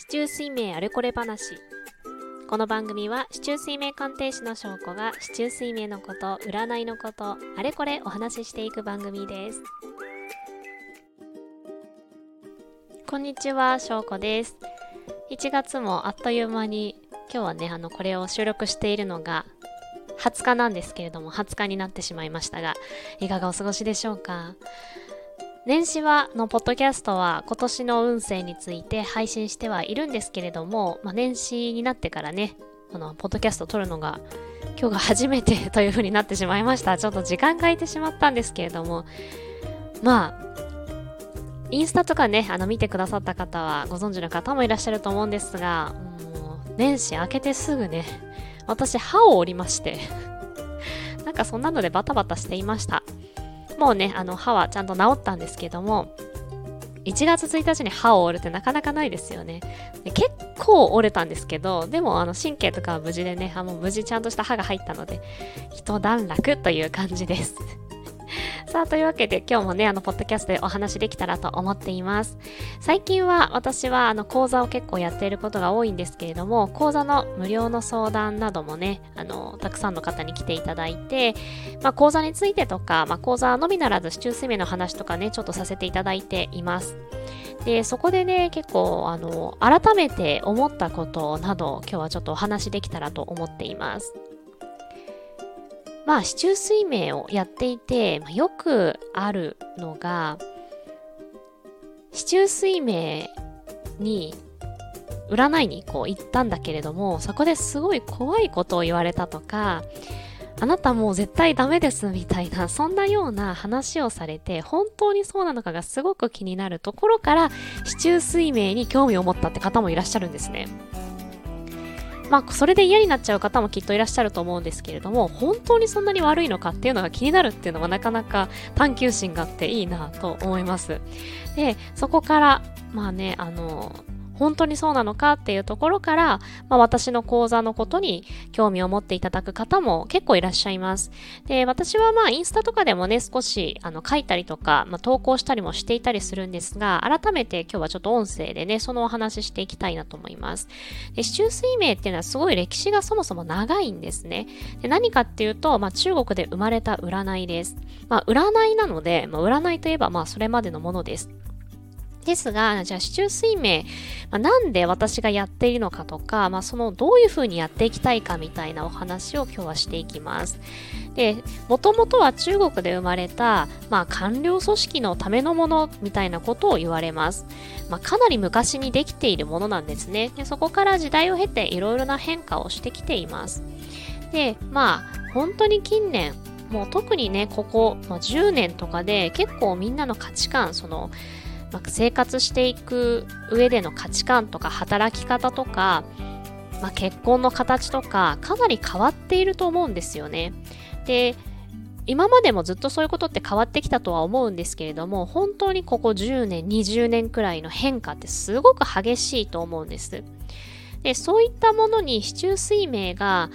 市中水明あれこれ話。この番組は市中水明鑑定士の証拠が市中水明のこと占いのことあれこれお話ししていく番組です。こんにちは証拠です。1月もあっという間に今日はねあのこれを収録しているのが20日なんですけれども20日になってしまいましたがいかがお過ごしでしょうか？年始はのポッドキャストは今年の運勢について配信してはいるんですけれども、まあ、年始になってからね、このポッドキャストを撮るのが 今日が初めてという風になってしまいました。ちょっと時間が空いてしまったんですけれども、まあ、インスタとかね、あの見てくださった方はご存知の方もいらっしゃると思うんですが、もう年始明けてすぐね、私歯を折りまして なんかそんなのでバタバタしていました。もうね、あの歯はちゃんと治ったんですけども、1月1日に歯を折るってなかなかないですよね。で結構折れたんですけど、でもあの神経とかは無事でね、あもう無事ちゃんとした歯が入ったので、一段落という感じです。さあ、というわけで今日もね、あの、ポッドキャストでお話できたらと思っています。最近は私はあの、講座を結構やっていることが多いんですけれども、講座の無料の相談などもね、あの、たくさんの方に来ていただいて、まあ、講座についてとか、まあ、講座のみならず、市中水面の話とかね、ちょっとさせていただいています。で、そこでね、結構、あの、改めて思ったことなど、今日はちょっとお話できたらと思っています。まあ、市中水明をやっていて、まあ、よくあるのが、市中水明に占いにこう行ったんだけれども、そこですごい怖いことを言われたとか、あなたもう絶対ダメですみたいな、そんなような話をされて、本当にそうなのかがすごく気になるところから、市中水明に興味を持ったって方もいらっしゃるんですね。まあ、それで嫌になっちゃう方もきっといらっしゃると思うんですけれども、本当にそんなに悪いのかっていうのが気になるっていうのはなかなか探求心があっていいなと思います。で、そこから、まあね、あの、本当にそうなのかっていうところから、まあ、私の講座のことに興味を持っていただく方も結構いらっしゃいます。で、私はまあインスタとかでもね、少しあの書いたりとか、まあ、投稿したりもしていたりするんですが、改めて今日はちょっと音声でね、そのお話ししていきたいなと思います。で、市中水明っていうのはすごい歴史がそもそも長いんですね。で何かっていうと、まあ、中国で生まれた占いです。まあ、占いなので、まあ、占いといえばまあそれまでのものです。ですが、じゃあ、市中水明、まあ、なんで私がやっているのかとか、まあ、そのどういうふうにやっていきたいかみたいなお話を今日はしていきます。で、もともとは中国で生まれた、まあ、官僚組織のためのものみたいなことを言われます。まあ、かなり昔にできているものなんですね。でそこから時代を経ていろいろな変化をしてきています。で、まあ、本当に近年、もう特にね、ここ、まあ、10年とかで結構みんなの価値観、その、まあ、生活していく上での価値観とか働き方とか、まあ、結婚の形とかかなり変わっていると思うんですよね。で今までもずっとそういうことって変わってきたとは思うんですけれども本当にここ10年20年くらいの変化ってすごく激しいと思うんです。でそういったものに市中水明が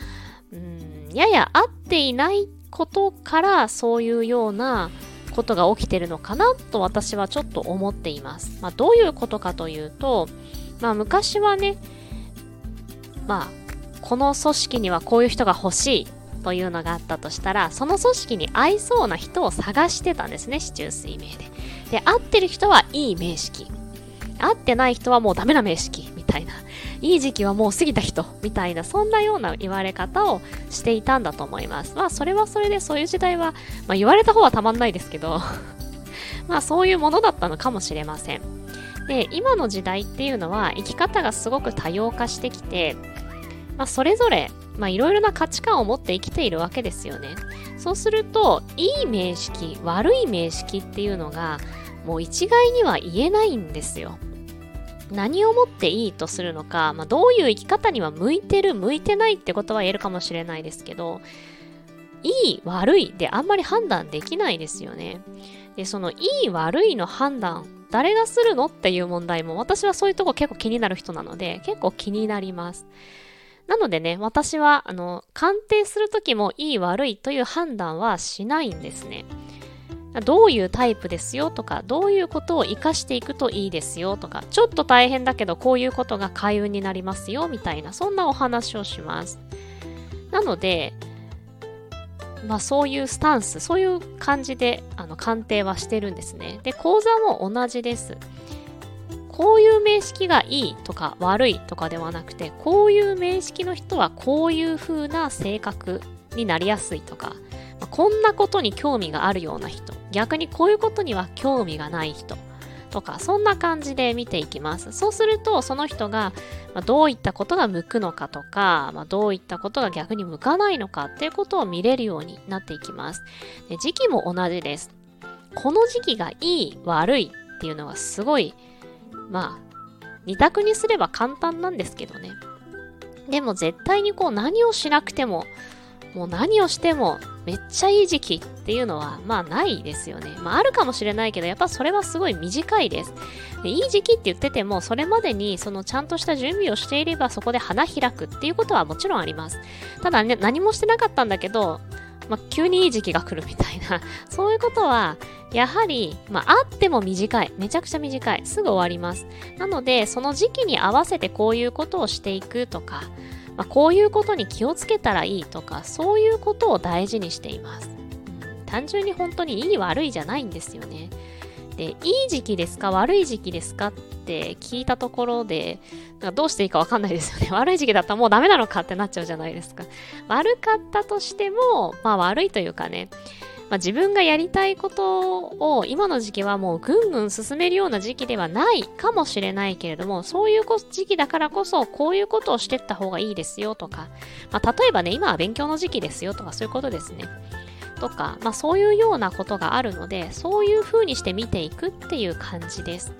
うんやや合っていないことからそういうようなことが起きてるのかなと私はちょっと思っています。まあ、どういうことかというと、まあ、昔はね、まあ、この組織にはこういう人が欲しいというのがあったとしたら、その組織に合いそうな人を探してたんですね、市中水明で。で、合ってる人はいい名式。合ってない人はもうダメな名式みたいな。いい時期はもう過ぎた人みたいな、そんなような言われ方をしていたんだと思います。まあ、それはそれでそういう時代は、まあ、言われた方はたまんないですけど まあ、そういうものだったのかもしれません。で、今の時代っていうのは、生き方がすごく多様化してきて、まあ、それぞれ、まあ、いろいろな価値観を持って生きているわけですよね。そうすると、いい名式、悪い名式っていうのが、もう一概には言えないんですよ。何をもっていいとするのか、まあ、どういう生き方には向いてる、向いてないってことは言えるかもしれないですけど、いい、悪いであんまり判断できないですよね。で、そのいい、悪いの判断、誰がするのっていう問題も、私はそういうとこ結構気になる人なので、結構気になります。なのでね、私は、あの、鑑定するときもいい悪いという判断はしないんですね。どういうタイプですよとか、どういうことを活かしていくといいですよとか、ちょっと大変だけどこういうことが開運になりますよみたいな、そんなお話をします。なので、まあそういうスタンス、そういう感じであの鑑定はしてるんですね。で、講座も同じです。こういう名式がいいとか悪いとかではなくて、こういう名式の人はこういう風な性格になりやすいとか、こんなことに興味があるような人、逆にこういうことには興味がない人とか、そんな感じで見ていきます。そうすると、その人がどういったことが向くのかとか、まあ、どういったことが逆に向かないのかっていうことを見れるようになっていきます。で時期も同じです。この時期がいい、悪いっていうのがすごいまあ、二択にすれば簡単なんですけどね。でも絶対にこう何をしなくても、もう何をしてもめっちゃいい時期っていうのはまあないですよね。まああるかもしれないけど、やっぱそれはすごい短いです。でいい時期って言ってても、それまでにそのちゃんとした準備をしていればそこで花開くっていうことはもちろんあります。ただね、何もしてなかったんだけど、まあ、急にいい時期が来るみたいな、そういうことは、やはり、まあ、あっても短い。めちゃくちゃ短い。すぐ終わります。なので、その時期に合わせてこういうことをしていくとか、まあ、こういうことに気をつけたらいいとか、そういうことを大事にしています。単純に本当にいい悪いじゃないんですよね。で、いい時期ですか悪い時期ですかって聞いたところで、どうしていいかわかんないですよね。悪い時期だったらもうダメなのかってなっちゃうじゃないですか。悪かったとしても、まあ悪いというかね、まあ、自分がやりたいことを今の時期はもうぐんぐん進めるような時期ではないかもしれないけれども、そういう時期だからこそこういうことをしていった方がいいですよとか、まあ、例えばね、今は勉強の時期ですよとかそういうことですね。とか、まあ、そういうようなことがあるので、そういう風にして見ていくっていう感じです。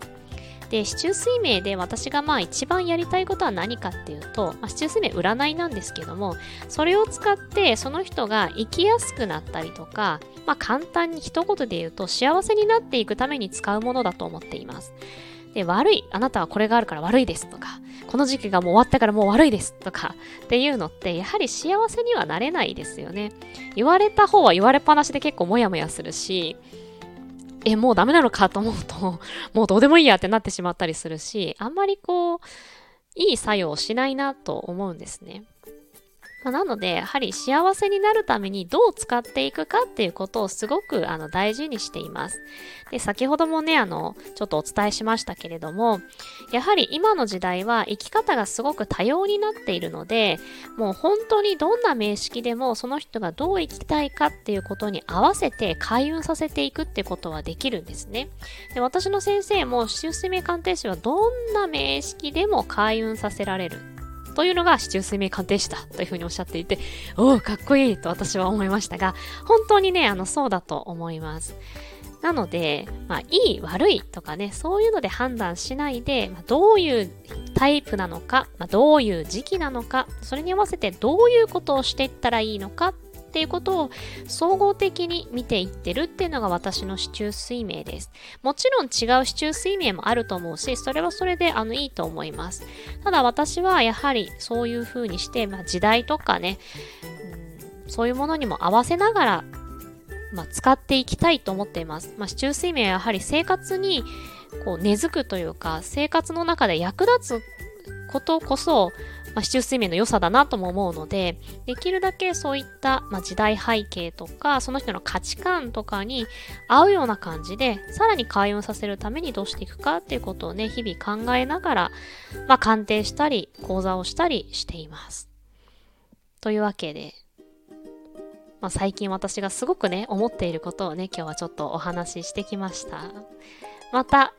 で、市中水明で私がまあ一番やりたいことは何かっていうと、まあ、市中水明占いなんですけども、それを使ってその人が生きやすくなったりとか、まあ簡単に一言で言うと幸せになっていくために使うものだと思っています。で、悪い。あなたはこれがあるから悪いですとか、この時期がもう終わったからもう悪いですとかっていうのって、やはり幸せにはなれないですよね。言われた方は言われっぱなしで結構モヤモヤするし、え、もうダメなのかと思うと、もうどうでもいいやってなってしまったりするし、あんまりこう、いい作用をしないなと思うんですね。まあ、なので、やはり幸せになるためにどう使っていくかっていうことをすごくあの大事にしています。で、先ほどもね、あの、ちょっとお伝えしましたけれども、やはり今の時代は生き方がすごく多様になっているので、もう本当にどんな名式でもその人がどう生きたいかっていうことに合わせて開運させていくってことはできるんですね。で、私の先生も、周水明鑑定士はどんな名式でも開運させられるというのが市中水命鑑定士だというふうにおっしゃっていて、おお、かっこいいと私は思いましたが、本当にね、あの、そうだと思います。なので、まあ、いい、悪いとかね、そういうので判断しないで、まあ、どういうタイプなのか、まあ、どういう時期なのか、それに合わせてどういうことをしていったらいいのかっっていうことを総合的に見ていってるっていうのが私の市中水明です。もちろん違う市中水明もあると思うし、それはそれであのいいと思います。ただ私はやはりそういう風にして、まあ、時代とかね、うん、そういうものにも合わせながらまあ、使っていきたいと思っています。まあ、市中水明はやはり生活にこう根付くというか、生活の中で役立つことこそ、まあ、市中水面の良さだなとも思うので、できるだけそういった、まあ、時代背景とか、その人の価値観とかに合うような感じで、さらに開運させるためにどうしていくかっていうことをね、日々考えながら、まあ、鑑定したり、講座をしたりしています。というわけで、まあ、最近私がすごくね、思っていることをね、今日はちょっとお話ししてきました。また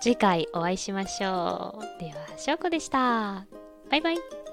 次回お会いしましょう。では、しょうこでした。バイバイ。